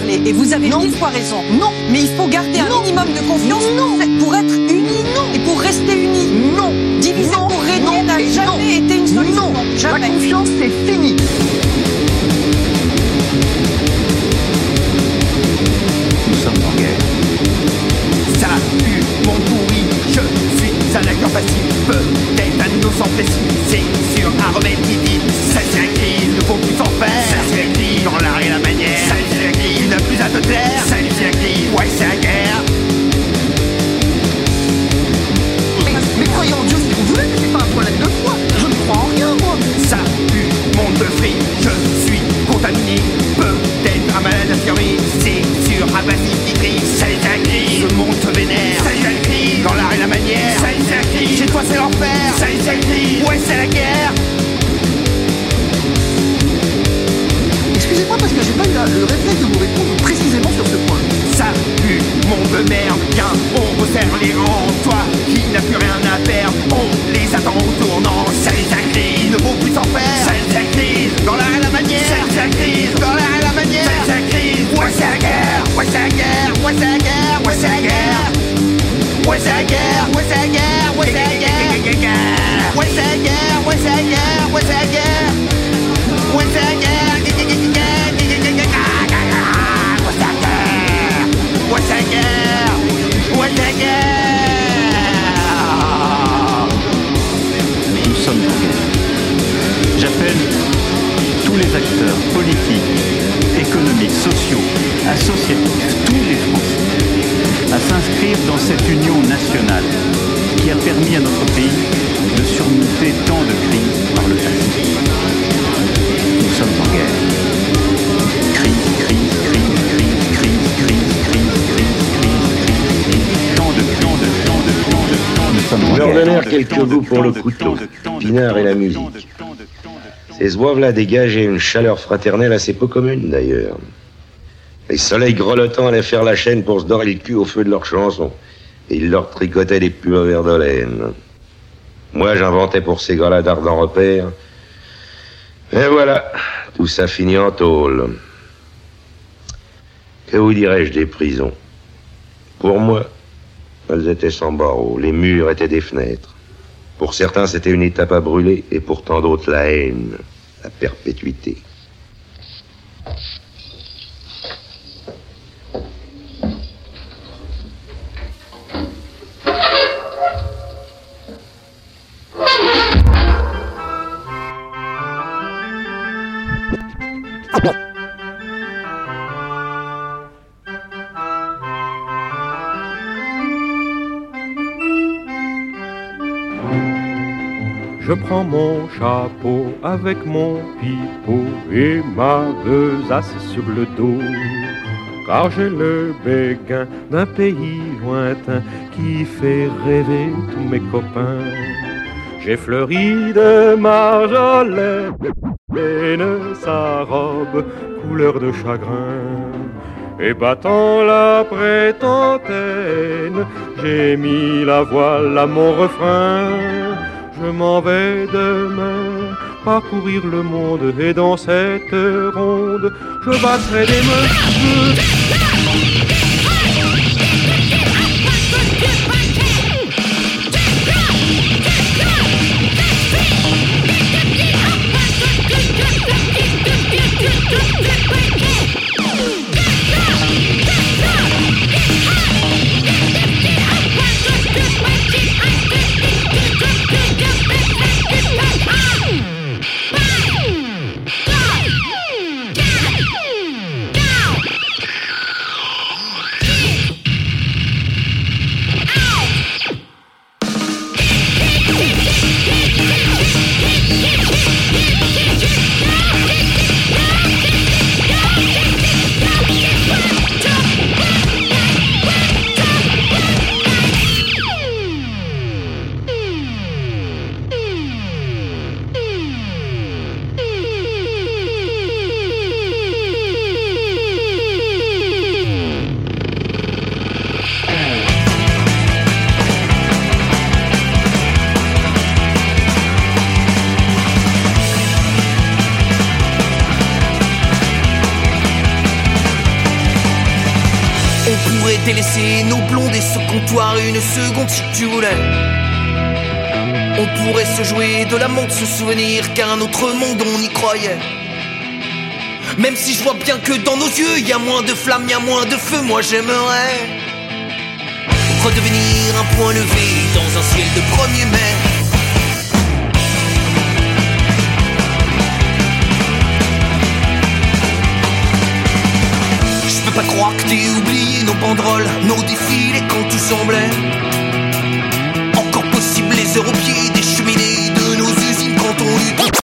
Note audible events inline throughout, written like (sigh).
Et vous avez non. mille fois raison. Non, pour le couteau. Pinard et la musique. Ces oives-là dégageaient une chaleur fraternelle assez peu commune d'ailleurs. Les soleils grelottants allaient faire la chaîne pour se dorer le cul au feu de leurs chansons. Et ils leur tricotaient des pulls de laine. Moi, j'inventais pour ces gars-là d'ardents repères. Et voilà, tout ça finit en tôle. Que vous dirais-je des prisons? Pour moi, elles étaient sans barreaux, les murs étaient des fenêtres. Pour certains, c'était une étape à brûler, et pour tant d'autres, la haine, la perpétuité. prends mon chapeau avec mon pipeau et ma besace sur le dos. Car j'ai le béguin d'un pays lointain qui fait rêver tous mes copains. J'ai fleuri de marjolaine sa robe couleur de chagrin. Et battant la prétentaine, j'ai mis la voile à mon refrain. Je m'en vais demain parcourir le monde et dans cette ronde, je battrai des meubles. Comptoir une seconde si tu voulais. On pourrait se jouer de la montre, se souvenir qu'à un autre monde on y croyait. Même si je vois bien que dans nos yeux y a moins de flammes, y a moins de feu, moi j'aimerais redevenir un point levé dans un ciel de 1er mai. Peux pas croire que t'aies oublié nos banderoles, nos défilés quand tout semblait encore possible les heures au pied des cheminées de nos usines quand on lutte.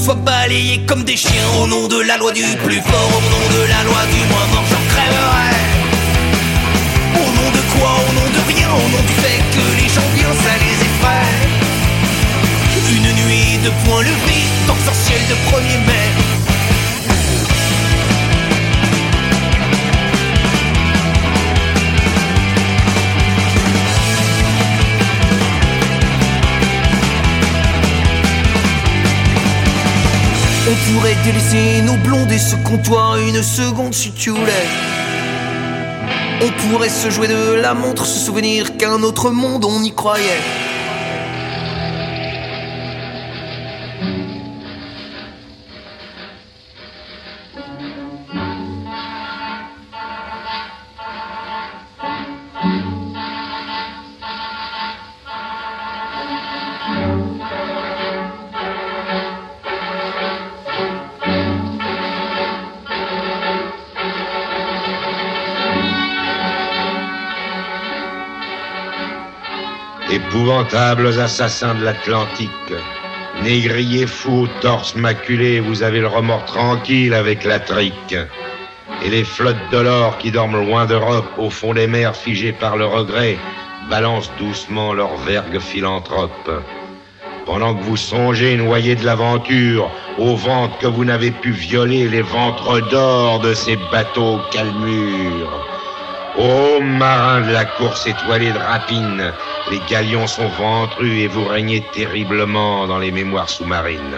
Soit balayé comme des chiens au nom de la loi du plus fort, au nom de la loi du moins mort, j'en crèverais. Au nom de quoi Au nom de rien, au nom du fait que les gens bien ça les effraie. Une nuit de dans un ciel de 1er mai. On pourrait délaisser nos blondes et ce comptoir une seconde si tu voulais. On pourrait se jouer de la montre, se souvenir qu'un autre monde on y croyait. Épouvantables assassins de l'Atlantique, négriers fous, torse maculé, vous avez le remords tranquille avec la trique. Et les flottes de l'or qui dorment loin d'Europe, au fond des mers figées par le regret, balancent doucement leurs vergues philanthropes. Pendant que vous songez noyer de l'aventure, aux ventes que vous n'avez pu violer, les ventres d'or de ces bateaux calmures. Ô marins de la course étoilée de rapine, les galions sont ventrus et vous régnez terriblement dans les mémoires sous-marines.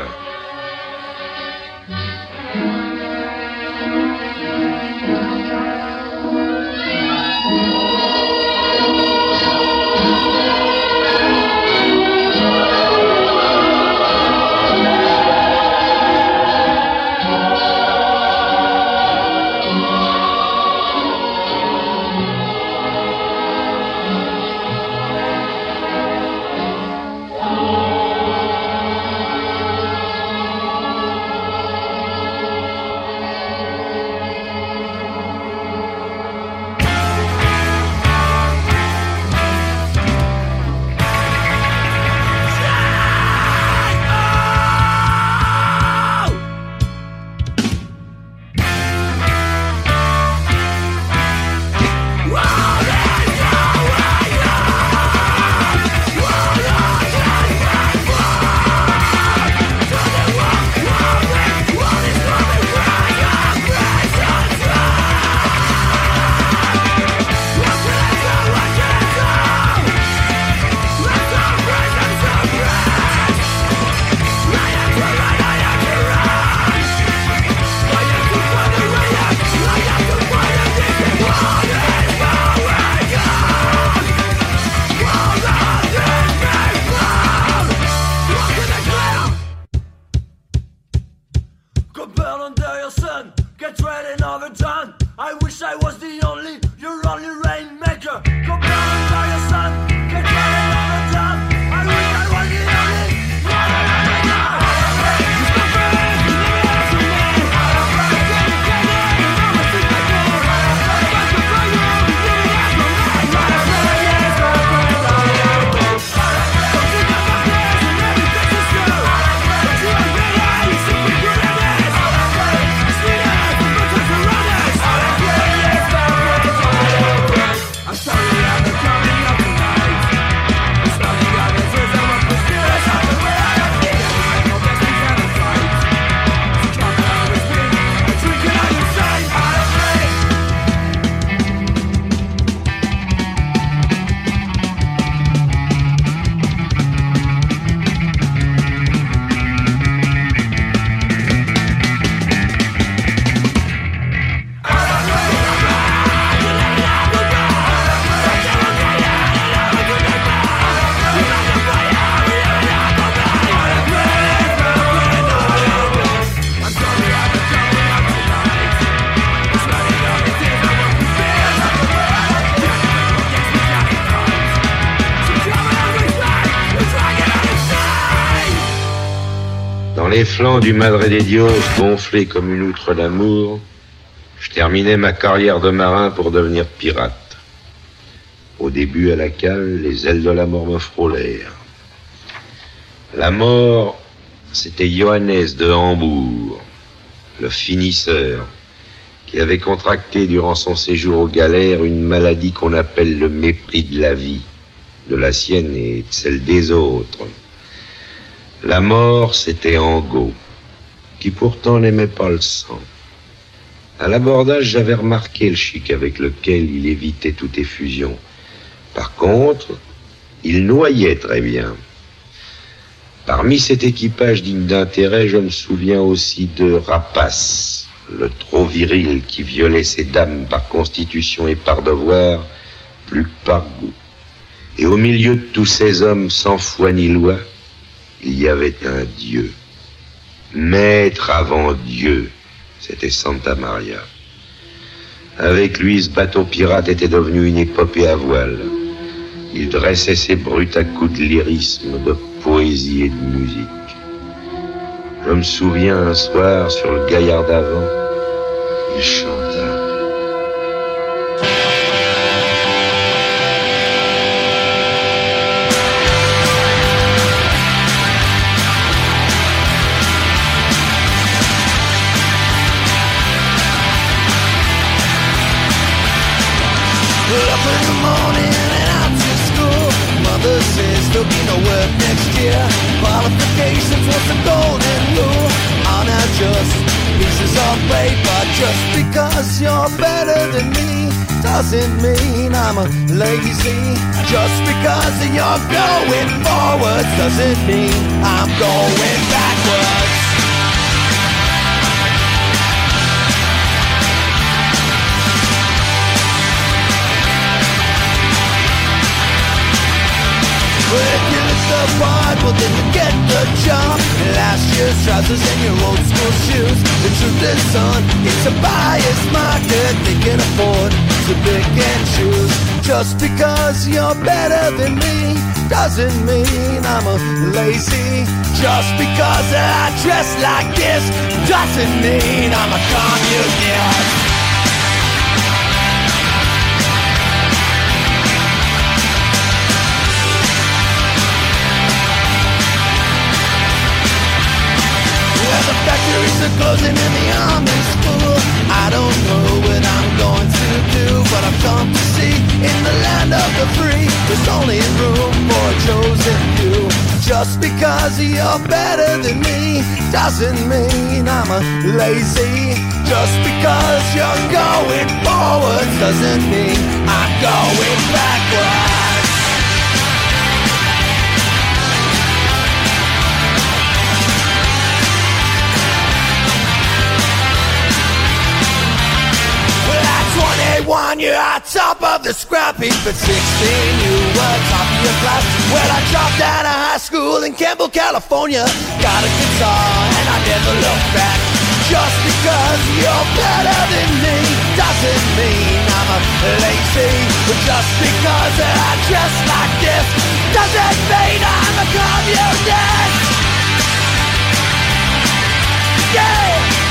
Les flancs du Madre de Dios, gonflé comme une outre d'amour, je terminais ma carrière de marin pour devenir pirate. Au début, à la cale, les ailes de la mort me frôlèrent. La mort, c'était Johannes de Hambourg, le finisseur, qui avait contracté durant son séjour aux galères une maladie qu'on appelle le mépris de la vie, de la sienne et de celle des autres. La mort, c'était Angot, qui pourtant n'aimait pas le sang. À l'abordage, j'avais remarqué le chic avec lequel il évitait toute effusion. Par contre, il noyait très bien. Parmi cet équipage digne d'intérêt, je me souviens aussi de Rapace, le trop viril qui violait ses dames par constitution et par devoir, plus que par goût. Et au milieu de tous ces hommes sans foi ni loi, il y avait un Dieu. Maître avant Dieu, c'était Santa Maria. Avec lui, ce bateau pirate était devenu une épopée à voile. Il dressait ses brutes à coups de lyrisme, de poésie et de musique. Je me souviens un soir sur le gaillard d'avant, il chanta. Forwards doesn't mean I'm going backwards. If you look the part, well then you get the job. Trousers and your old school shoes. The truth is, son, it's a buyer's market. They can afford to pick and choose. Just because you're better than me doesn't mean I'm a lazy. Just because I dress like this doesn't mean I'm a communist. Are closing and the army's full. I don't know what I'm going to do, but I've come to see in the land of the free, there's only room for a chosen few. Just because you're better than me doesn't mean I'm a lazy. Just because you're going forward doesn't mean I'm going backwards. At 21, you're top of the scrap heap. At 16, you were top of your class. Well, I dropped out of high school in Campbell, California. Got a guitar and I never looked back. Just because you're better than me doesn't mean I'm a lazy. But just because I dress like this doesn't mean I'm a communist. Yeah!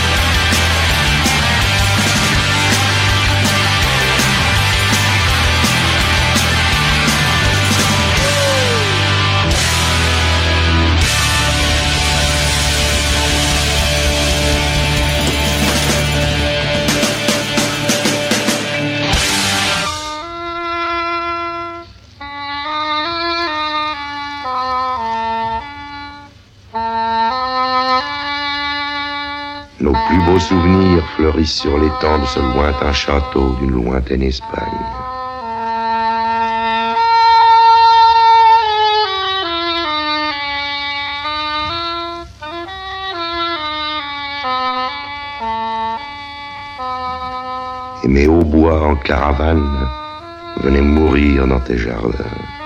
Plus beaux souvenirs fleurissent sur l'étang de ce lointain château d'une lointaine Espagne. Et mes hautbois en caravane venaient mourir dans tes jardins.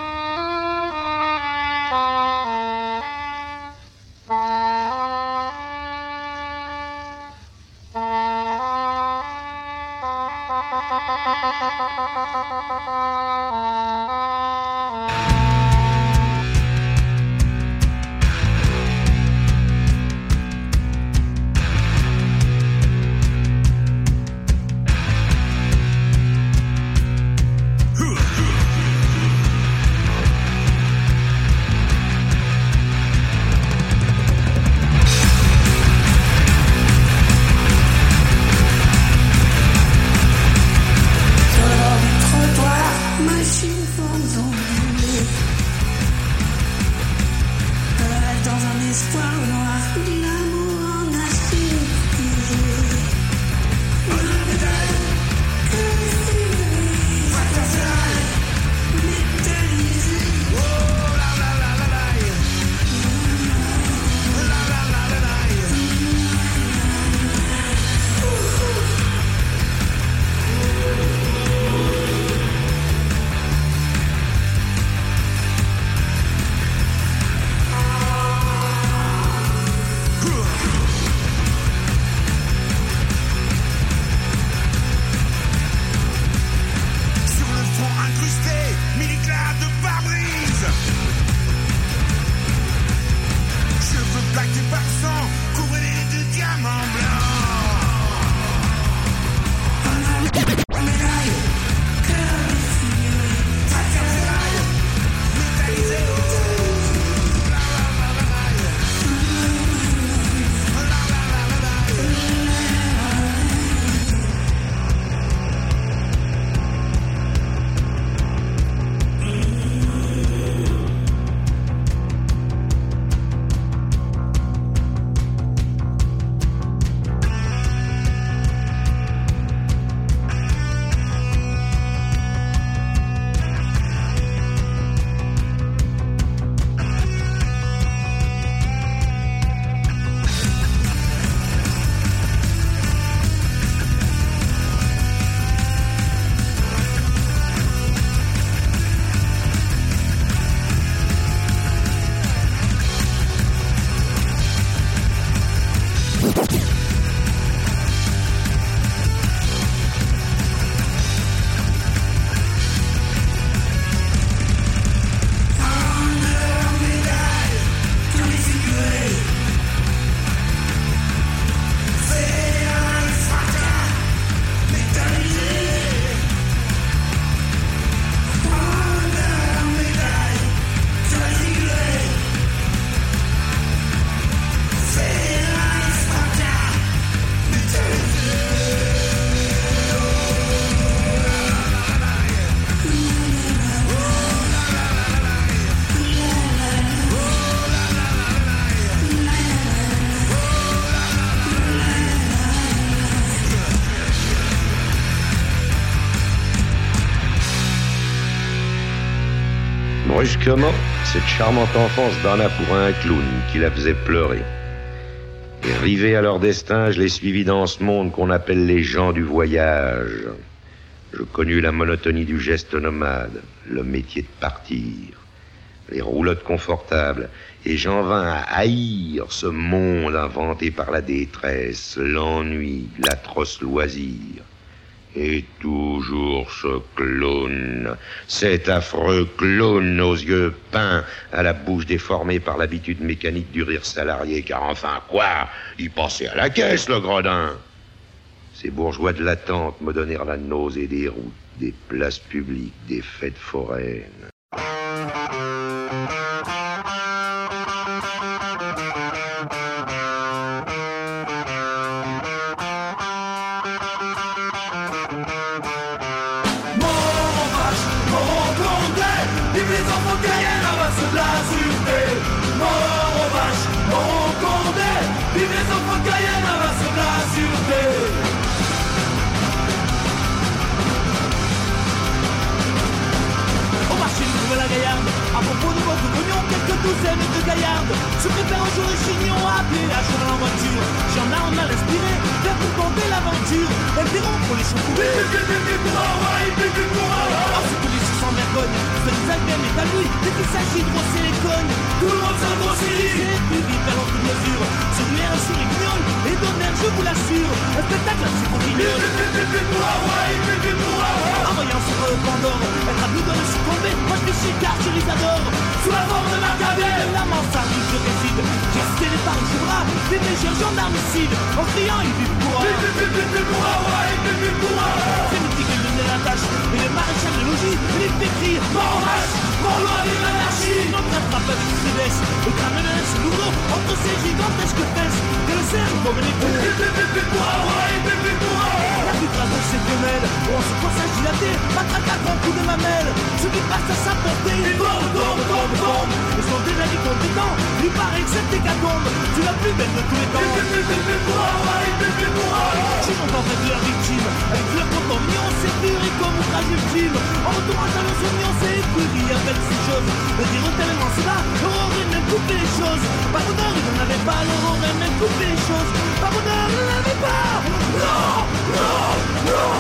Brusquement, cette charmante enfance donna pour un clown qui la faisait pleurer. Et rivés à leur destin, je les suivis dans ce monde qu'on appelle les gens du voyage. Je connus la monotonie du geste nomade, le métier de partir, les roulottes confortables, et j'en vins à haïr ce monde inventé par la détresse, l'ennui, l'atroce loisir. Et toujours ce clown, cet affreux clown aux yeux peints, à la bouche déformée par l'habitude mécanique du rire salarié, car enfin quoi Il pensait à la caisse, le gredin Ces bourgeois de l'attente me donnèrent la nausée des routes, des places publiques, des fêtes foraines. Se préparent au jour des chignons cheval en voiture. J'en ai mal inspiré, faire pour tenter l'aventure. Pour les chauffeurs Ensuite les six sans vergogne. Se les albert métalliques dès qu'il s'agit de brosser les cognes? Tout le monde s'en C'est plus vite mesure sur les guignols. Et donner, je vous l'assure. Un spectacle assez En voyant Pandore Être à de le succomber Moi je suis car je les adore. Sous la forme de La mansarde bras Des gendarmicides En criant il vit pour C'est mythique de la tâche. Et le maréchal de logis Les Mort en vache Mort loin de l'anarchie Notre Et laisse lourd Entre ces gigantesques fesses Que le comme les coups La plus grave de femelles On se à de mamelle Ce qui passe à sa portée Il tombe, tombe, tombe, tombe des compétents Il paraît que tu la plus belle de tous les temps. La victime, avec leur c'est et comme outrage ultime. En retour à talon soignant, c'est ces choses. Le tellement c'est là, aurait même coupé les choses. Pas bonheur, il n'en avait pas, leur aurait même coupé les choses. Pas bonheur, il n'en avait pas. Non, non, non,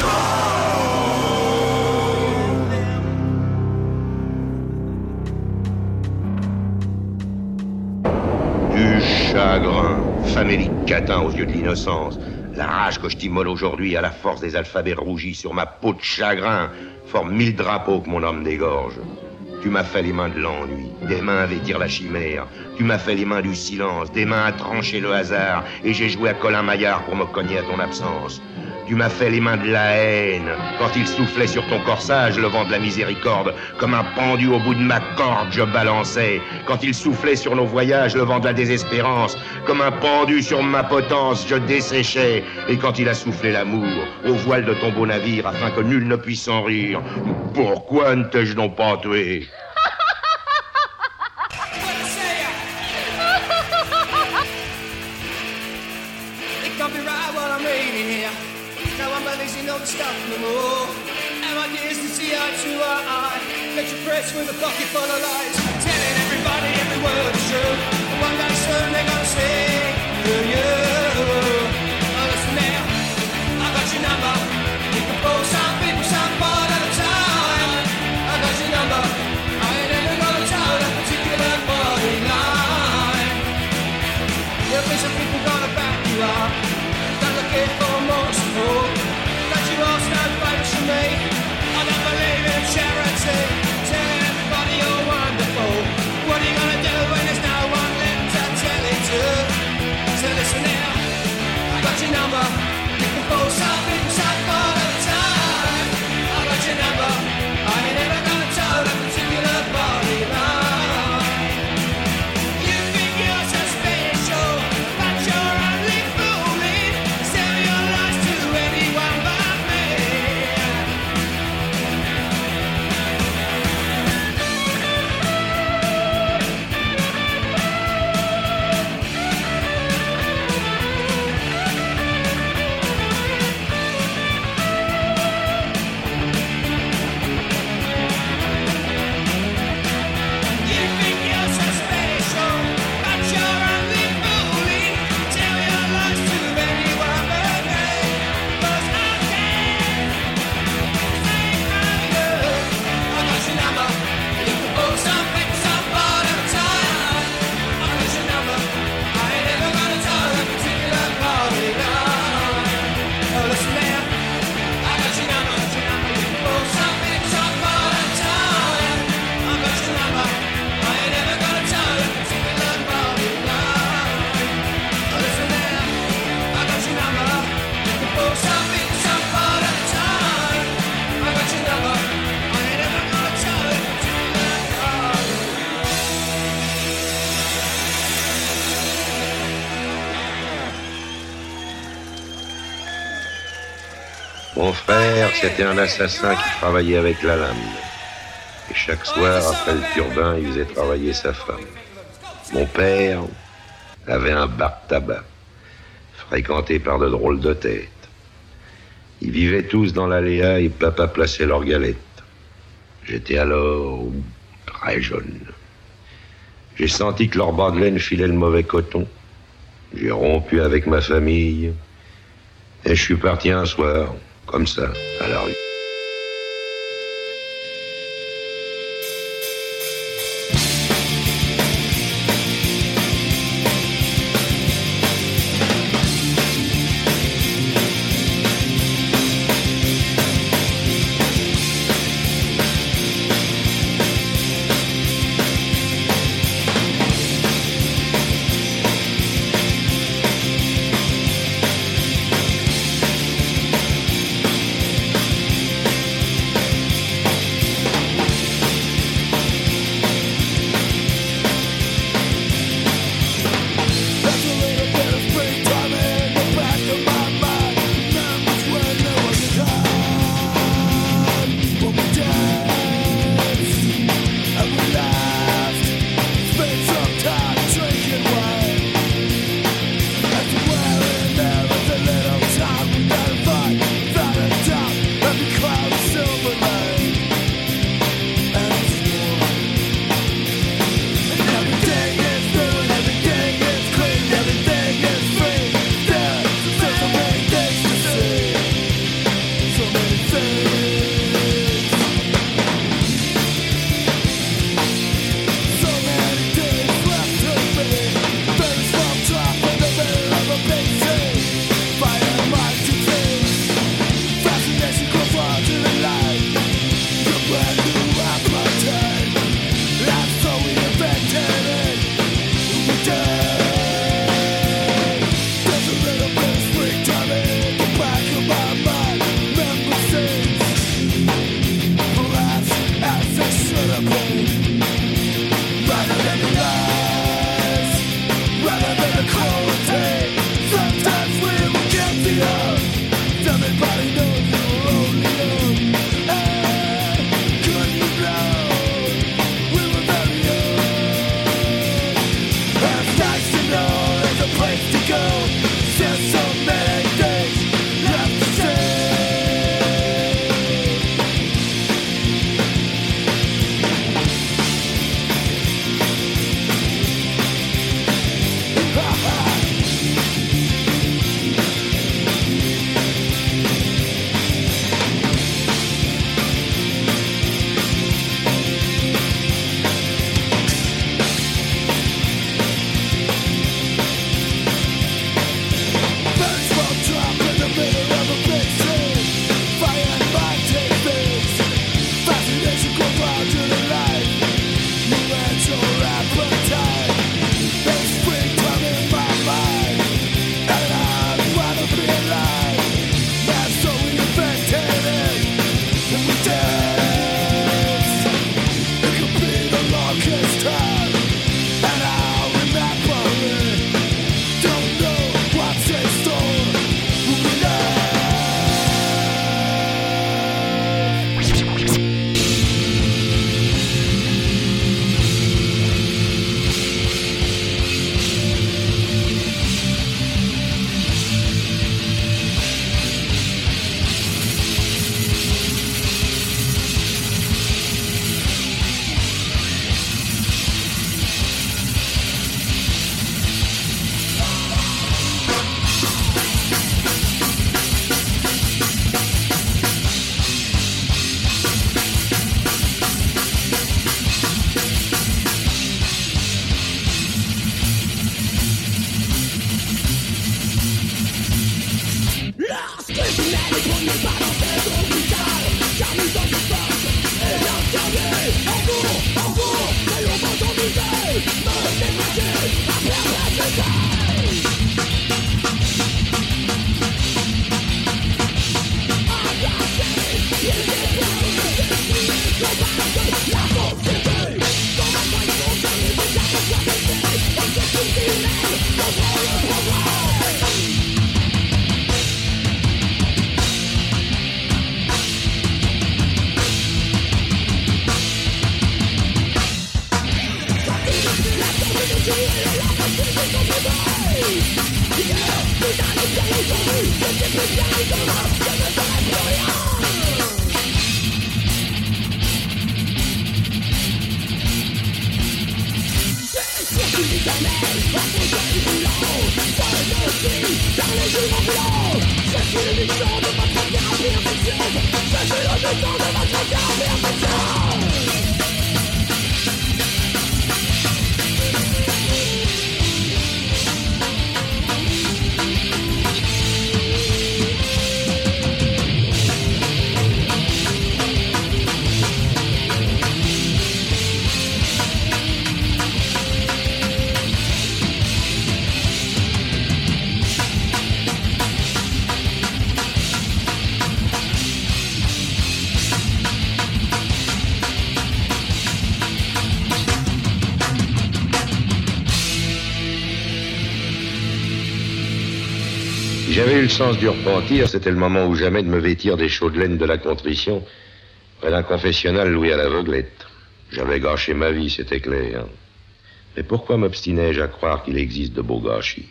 non. Du chagrin, famélique catin aux yeux de l'innocence. La rage que je t'immole aujourd'hui à la force des alphabets rougis sur ma peau de chagrin forme mille drapeaux que mon homme dégorge. Tu m'as fait les mains de l'ennui, des mains à vêtir la chimère. Tu m'as fait les mains du silence, des mains à trancher le hasard. Et j'ai joué à Colin Maillard pour me cogner à ton absence. Tu m'as fait les mains de la haine quand il soufflait sur ton corsage le vent de la miséricorde. Comme un pendu au bout de ma corde, je balançais. Quand il soufflait sur nos voyages le vent de la désespérance. Comme un pendu sur ma potence, je desséchais. Et quand il a soufflé l'amour au voile de ton beau navire afin que nul ne puisse en rire, pourquoi ne t'ai-je donc pas tué? The stuff no more. Our ideas to see eye to eye. Get your press with a pocket full of lies. Telling everybody every word is true. And one day soon they're gonna see c'était un assassin qui travaillait avec la lame. Et chaque soir, après le turbin, il faisait travailler sa femme. Mon père avait un bar de tabac, fréquenté par de drôles de têtes. Ils vivaient tous dans l'aléa et papa plaçait leurs galettes. J'étais alors très jeune. J'ai senti que leur bas de laine filait le mauvais coton. J'ai rompu avec ma famille. Et je suis parti un soir, comme ça, à la rue. 是你兄弟们全家没有本事你说这谁能信兄弟们全家没有 sens du repentir, c'était le moment ou jamais de me vêtir des chaudes laines de la contrition près d'un confessionnal loué à l'aveuglette. J'avais gâché ma vie, c'était clair. Mais pourquoi m'obstinais-je à croire qu'il existe de beaux gâchis?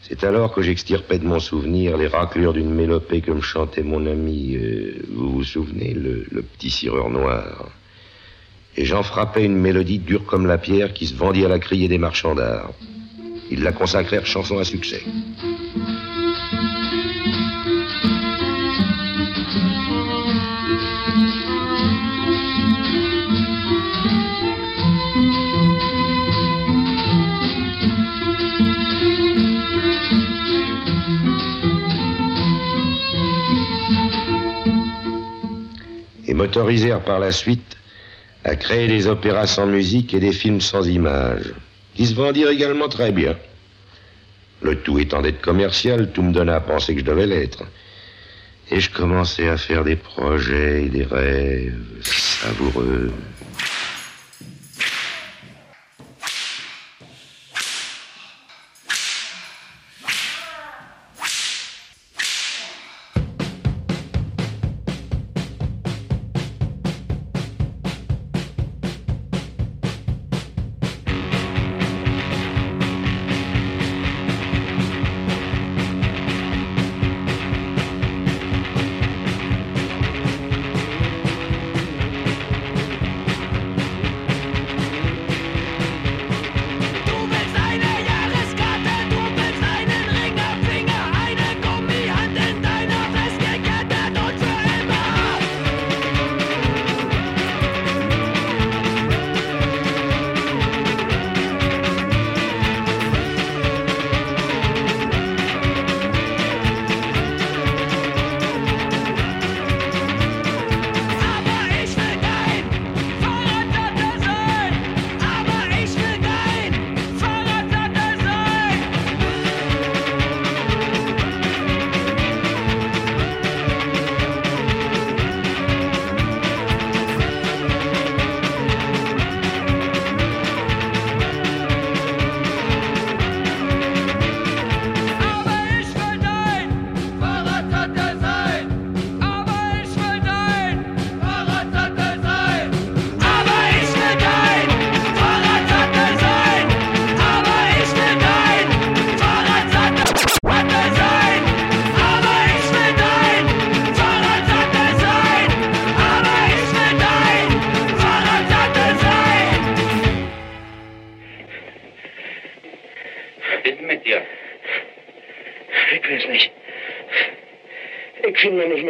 C'est alors que j'extirpais de mon souvenir les raclures d'une mélopée que me chantait mon ami, euh, vous vous souvenez, le, petit cireur noir. Et j'en frappais une mélodie dure comme la pierre qui se vendit à la criée des marchands d'art. Ils la consacrèrent chanson à succès. M'autorisèrent par la suite à créer des opéras sans musique et des films sans images, qui se vendirent également très bien. Le tout étant d'être commercial, tout me donna à penser que je devais l'être. Et je commençais à faire des projets et des rêves savoureux.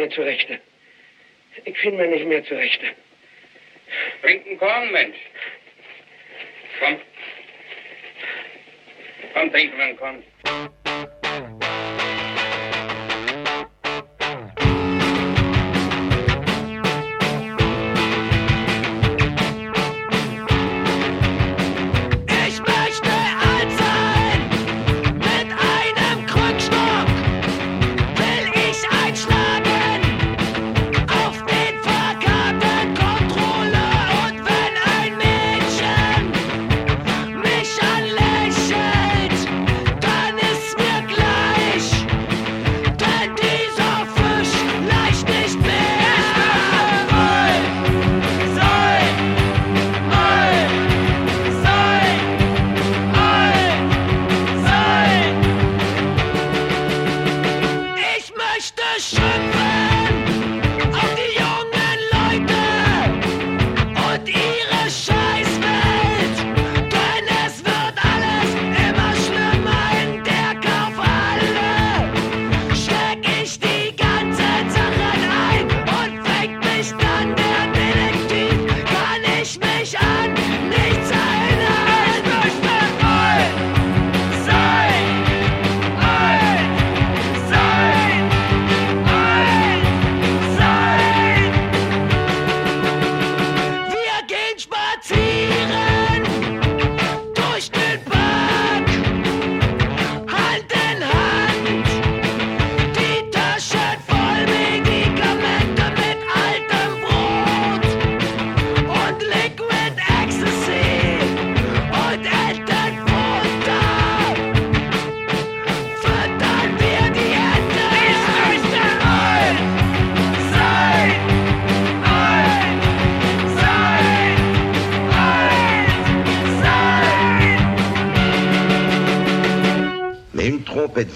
mehr zurecht. Ich finde mir nicht mehr zurecht. Bringt ein Korn, Mensch. Komm. Komm, trinken wir einen Korn.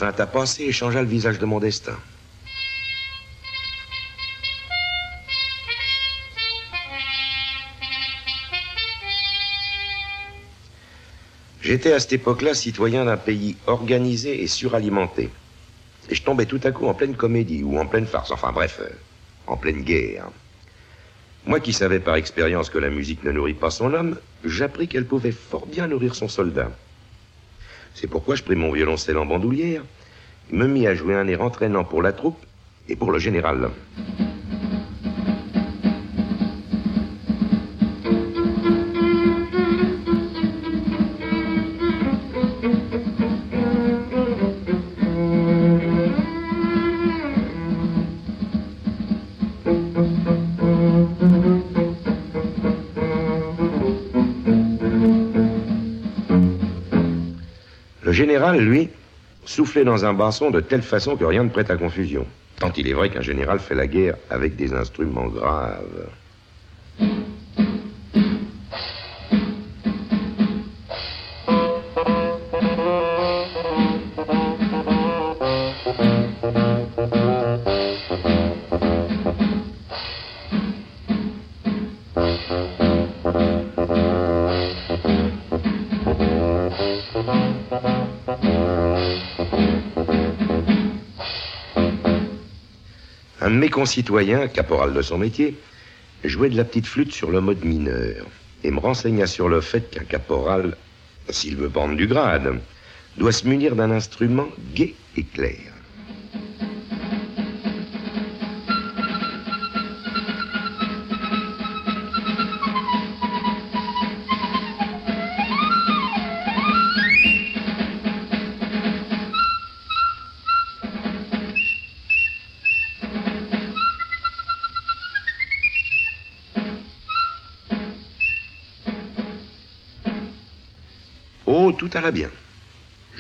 Vint à passer et changea le visage de mon destin. J'étais à cette époque-là citoyen d'un pays organisé et suralimenté. Et je tombais tout à coup en pleine comédie ou en pleine farce, enfin bref, euh, en pleine guerre. Moi qui savais par expérience que la musique ne nourrit pas son homme, j'appris qu'elle pouvait fort bien nourrir son soldat. C'est pourquoi je pris mon violoncelle en bandoulière, me mis à jouer un air entraînant pour la troupe et pour le général. Général, lui, soufflait dans un basson de telle façon que rien ne prête à confusion. Tant il est vrai qu'un général fait la guerre avec des instruments graves. Mes concitoyens, caporal de son métier, jouait de la petite flûte sur le mode mineur et me renseigna sur le fait qu'un caporal, s'il veut prendre du grade, doit se munir d'un instrument gai et clair.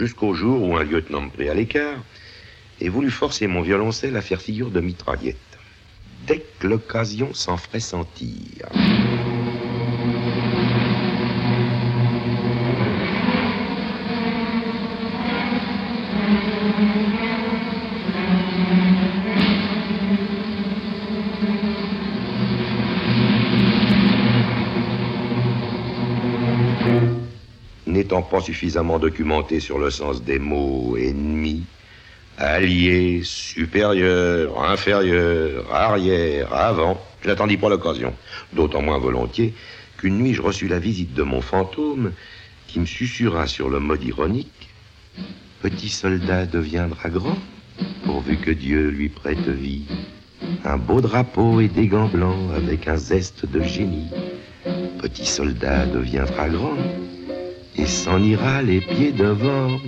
Jusqu'au jour où un lieutenant me prit à l'écart et voulut forcer mon violoncelle à faire figure de mitraillette. Dès que l'occasion s'en ferait sentir. Pas suffisamment documenté sur le sens des mots ennemi, allié, supérieur, inférieur, arrière, avant, je n'attendis pas l'occasion. D'autant moins volontiers qu'une nuit je reçus la visite de mon fantôme qui me susurra sur le mode ironique Petit soldat deviendra grand, pourvu que Dieu lui prête vie. Un beau drapeau et des gants blancs avec un zeste de génie. Petit soldat deviendra grand et s'en ira les pieds devant.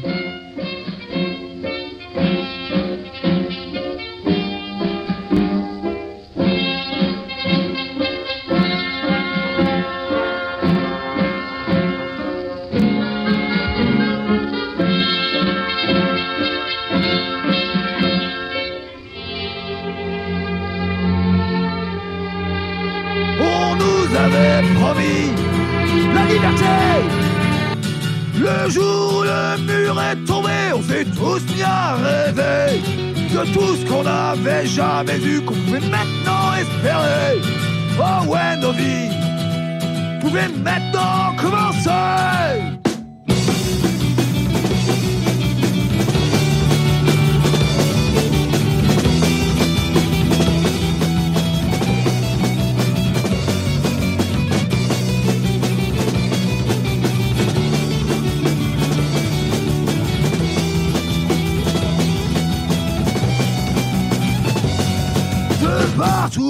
Jamais vu, qu'on pouvait maintenant espérer. Oh ouais, nos vies pouvaient maintenant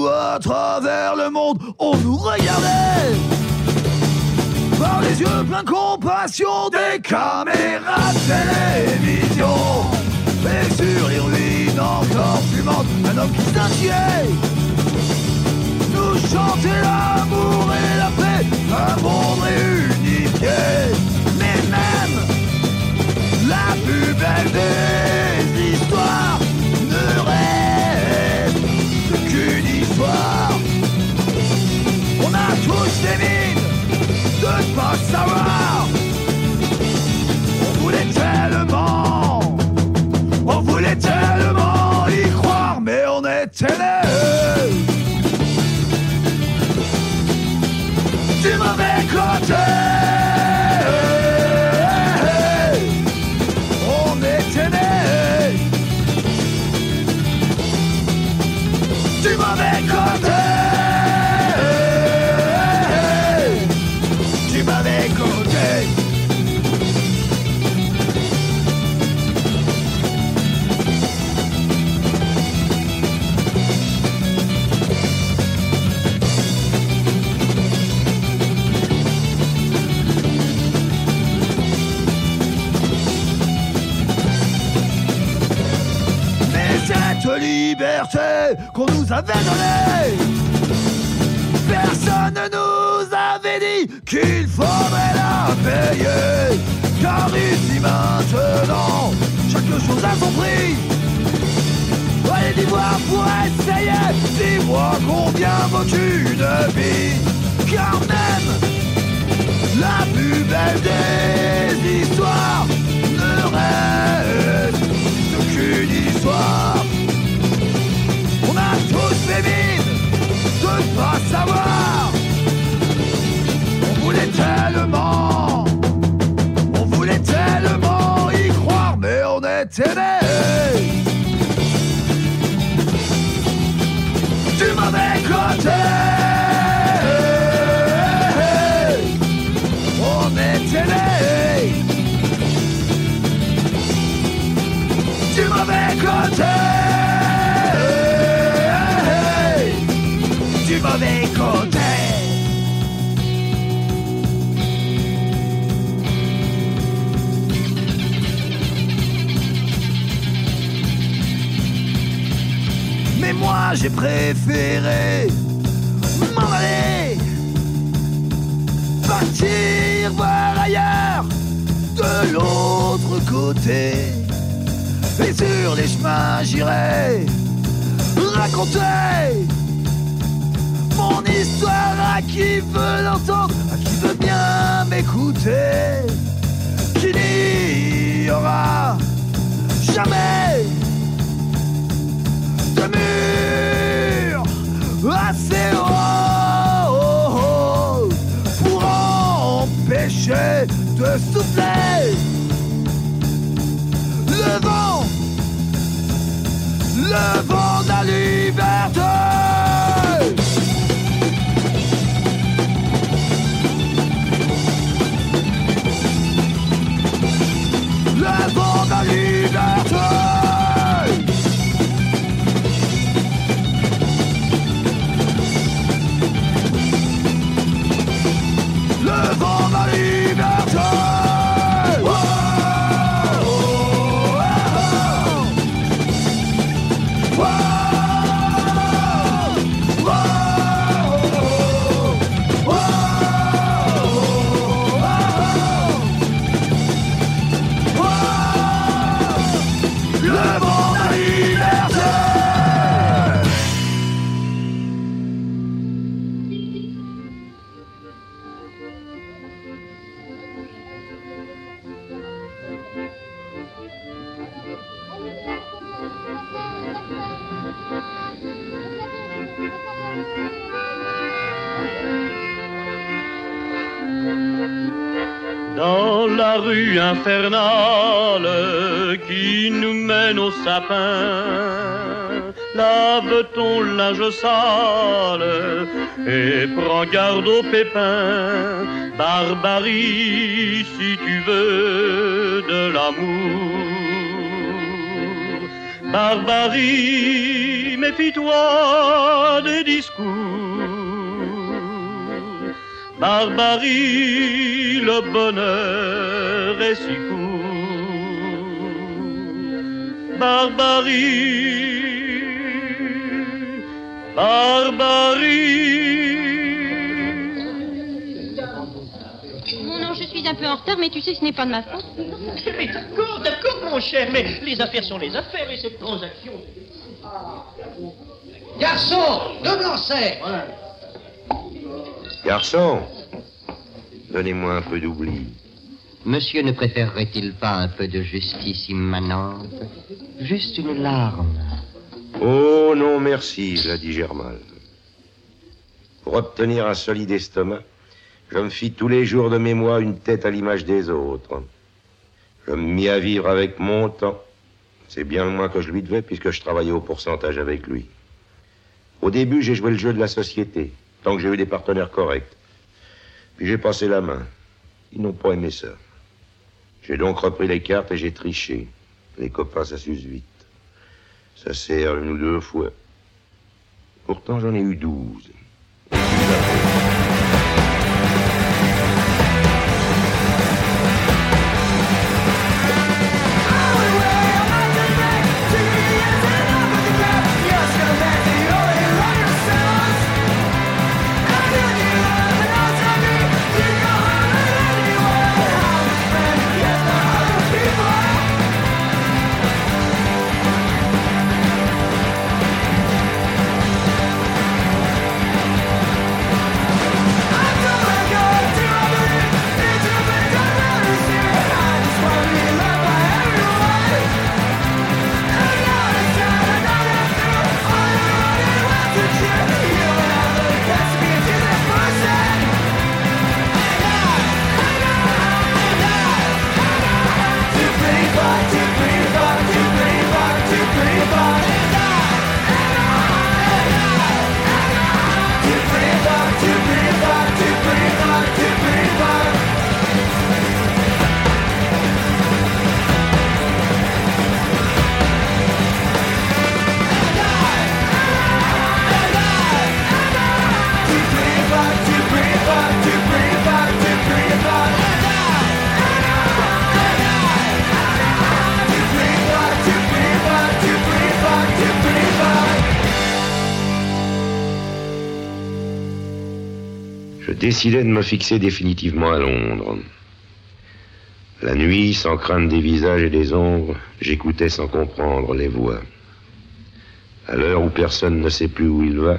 à travers le monde, on nous regardait par les yeux pleins de compassion des caméras de télévision. Et sur les encore fumantes, un homme qui s'inquiète nous chantait l'amour et la paix, un monde réunifié. Mais même la plus belle des a tous des mines de ne vaut une vie. Mauvais côté. Mais moi j'ai préféré m'en aller Partir voir ailleurs de l'autre côté Et sur les chemins j'irai raconter Mon histoire à qui veut l'entendre À qui veut bien m'écouter Qui n'y aura jamais de mur assez haut pour empêcher de souffler le vent, le vent de la liberté. Dans la rue infernale qui nous mène au sapin, lave ton linge sale et prends garde aux pépins. Barbarie, si tu veux de l'amour. Barbarie, méfie-toi des discours. Barbarie, le bonheur est si court. Barbarie, barbarie. Suis un peu en retard, mais tu sais, ce n'est pas de ma faute. (laughs) Mais d'accord, d'accord, mon cher, mais les affaires sont les affaires et cette transaction. Garçon, deux blancs-secs Garçon, donnez-moi un peu d'oubli. Monsieur ne préférerait-il pas un peu de justice immanente? Juste une larme. Oh non, merci, l'a dit Germal. Pour obtenir un solide estomac, je me fis tous les jours de mes mois une tête à l'image des autres. Je me mis à vivre avec mon temps. C'est bien le moins que je lui devais puisque je travaillais au pourcentage avec lui. Au début, j'ai joué le jeu de la société, tant que j'ai eu des partenaires corrects. Puis j'ai passé la main. Ils n'ont pas aimé ça. J'ai donc repris les cartes et j'ai triché. Les copains, ça s'use vite. Ça sert une ou deux fois. Pourtant, j'en ai eu douze. Décidai de me fixer définitivement à Londres. La nuit, sans craindre des visages et des ombres, j'écoutais sans comprendre les voix. À l'heure où personne ne sait plus où il va,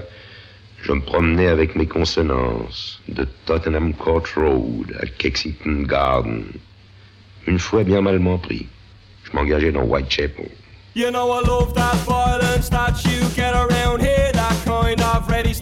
je me promenais avec mes consonances de Tottenham Court Road à Kexington Garden. Une fois bien malement pris, je m'engageais dans Whitechapel. You know I love that violence that you get around here, that kind of ready,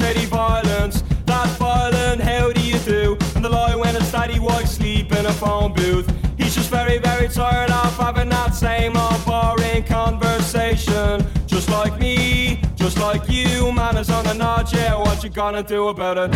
in a phone booth. He's just very, very tired of having that same old boring conversation. Just like me, just like you, man is on the notch, yeah, what you gonna do about it?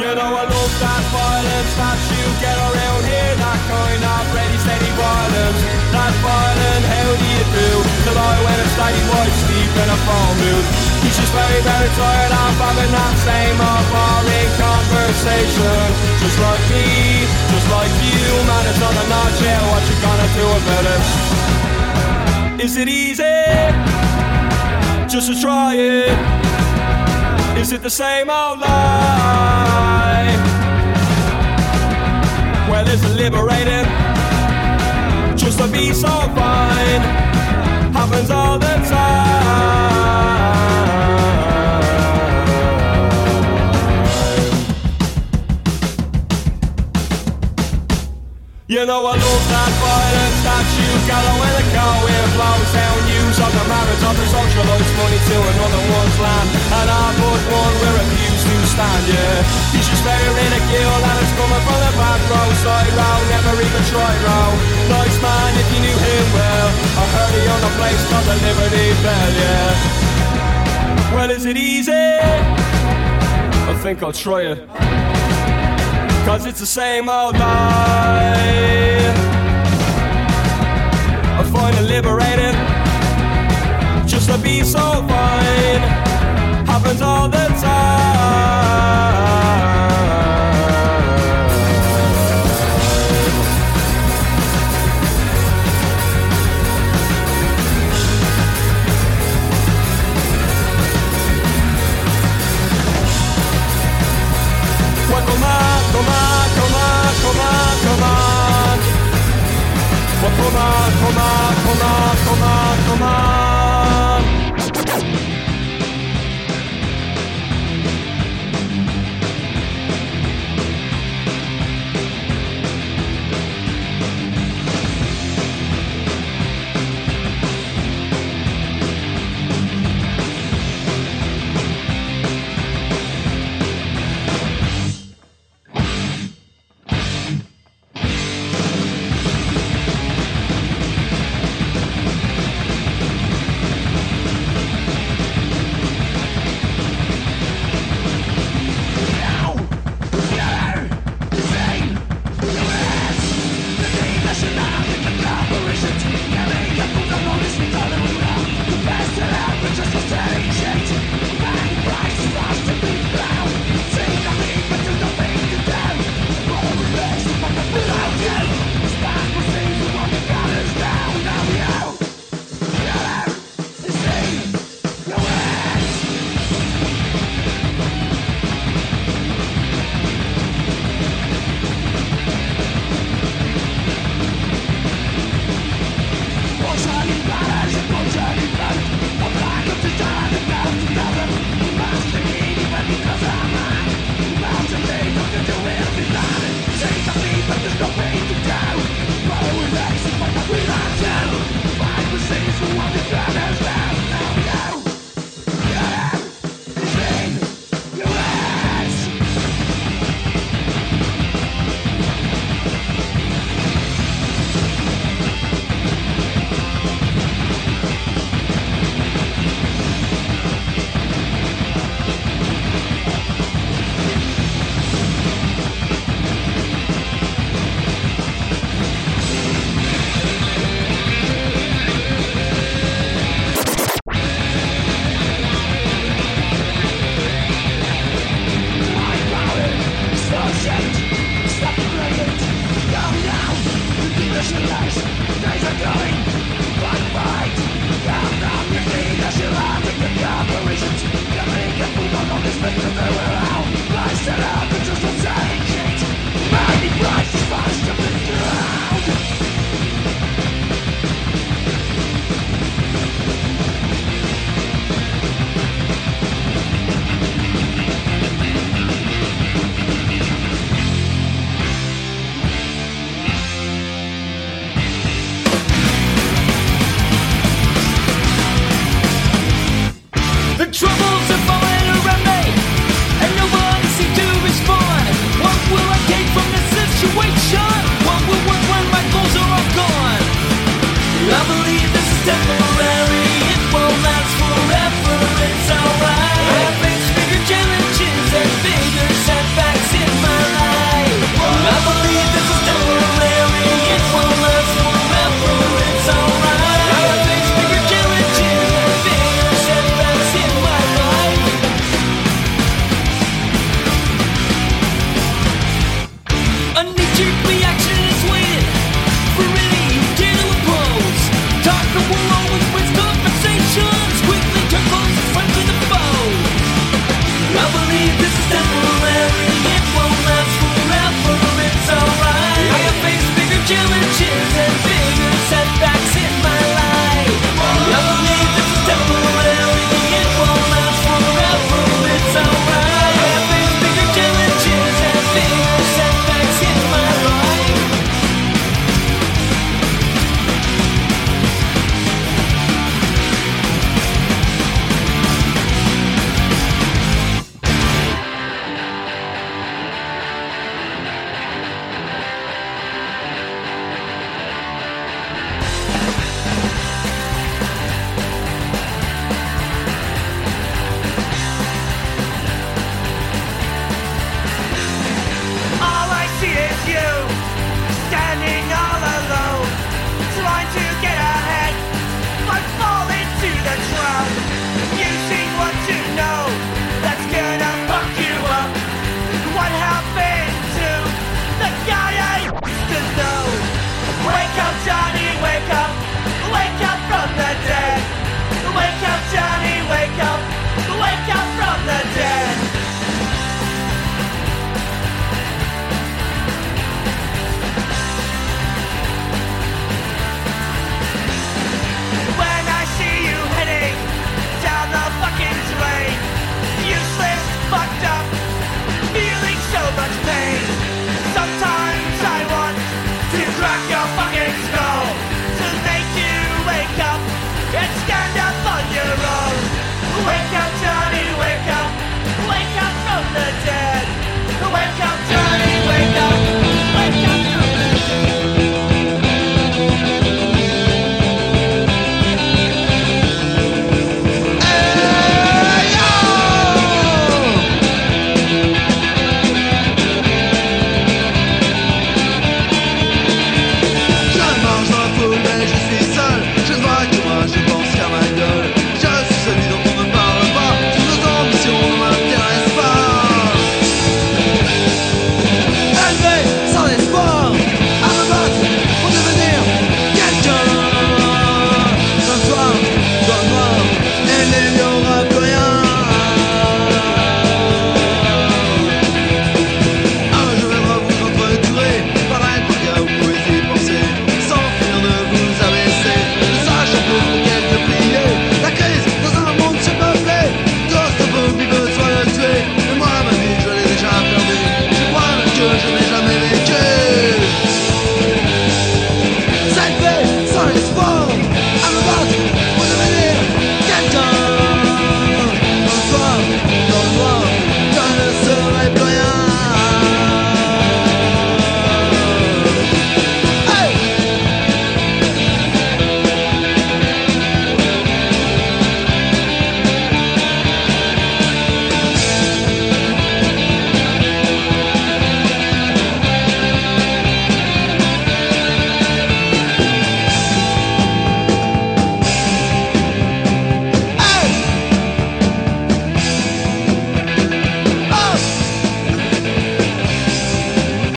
You know I love that violence that you get around here That kind of ready steady violence That violent how do you do The lie when it's steady white sleep in a phone booth He's just very very tired of having that same old boring conversation Just like me, just like you Man it's on the notch, yeah what you gonna do about it Is it easy? Just to try it is it the same old lie? Well, it's it liberating? Just to be so fine happens all the time. You know I love that violence that you gather when the car wind blows down Use of the marriage of the socialist money to another one's land And I put one we refuse to stand, yeah. He's just very ridicule and it's coming from the back row Side row, never even tried row Nice man if you knew him well I heard he owned a place called the Liberty Bell, yeah. Well is it easy? I think I'll try it Cause it's the same old lie I find it liberating Just to be so fine. Happens all the time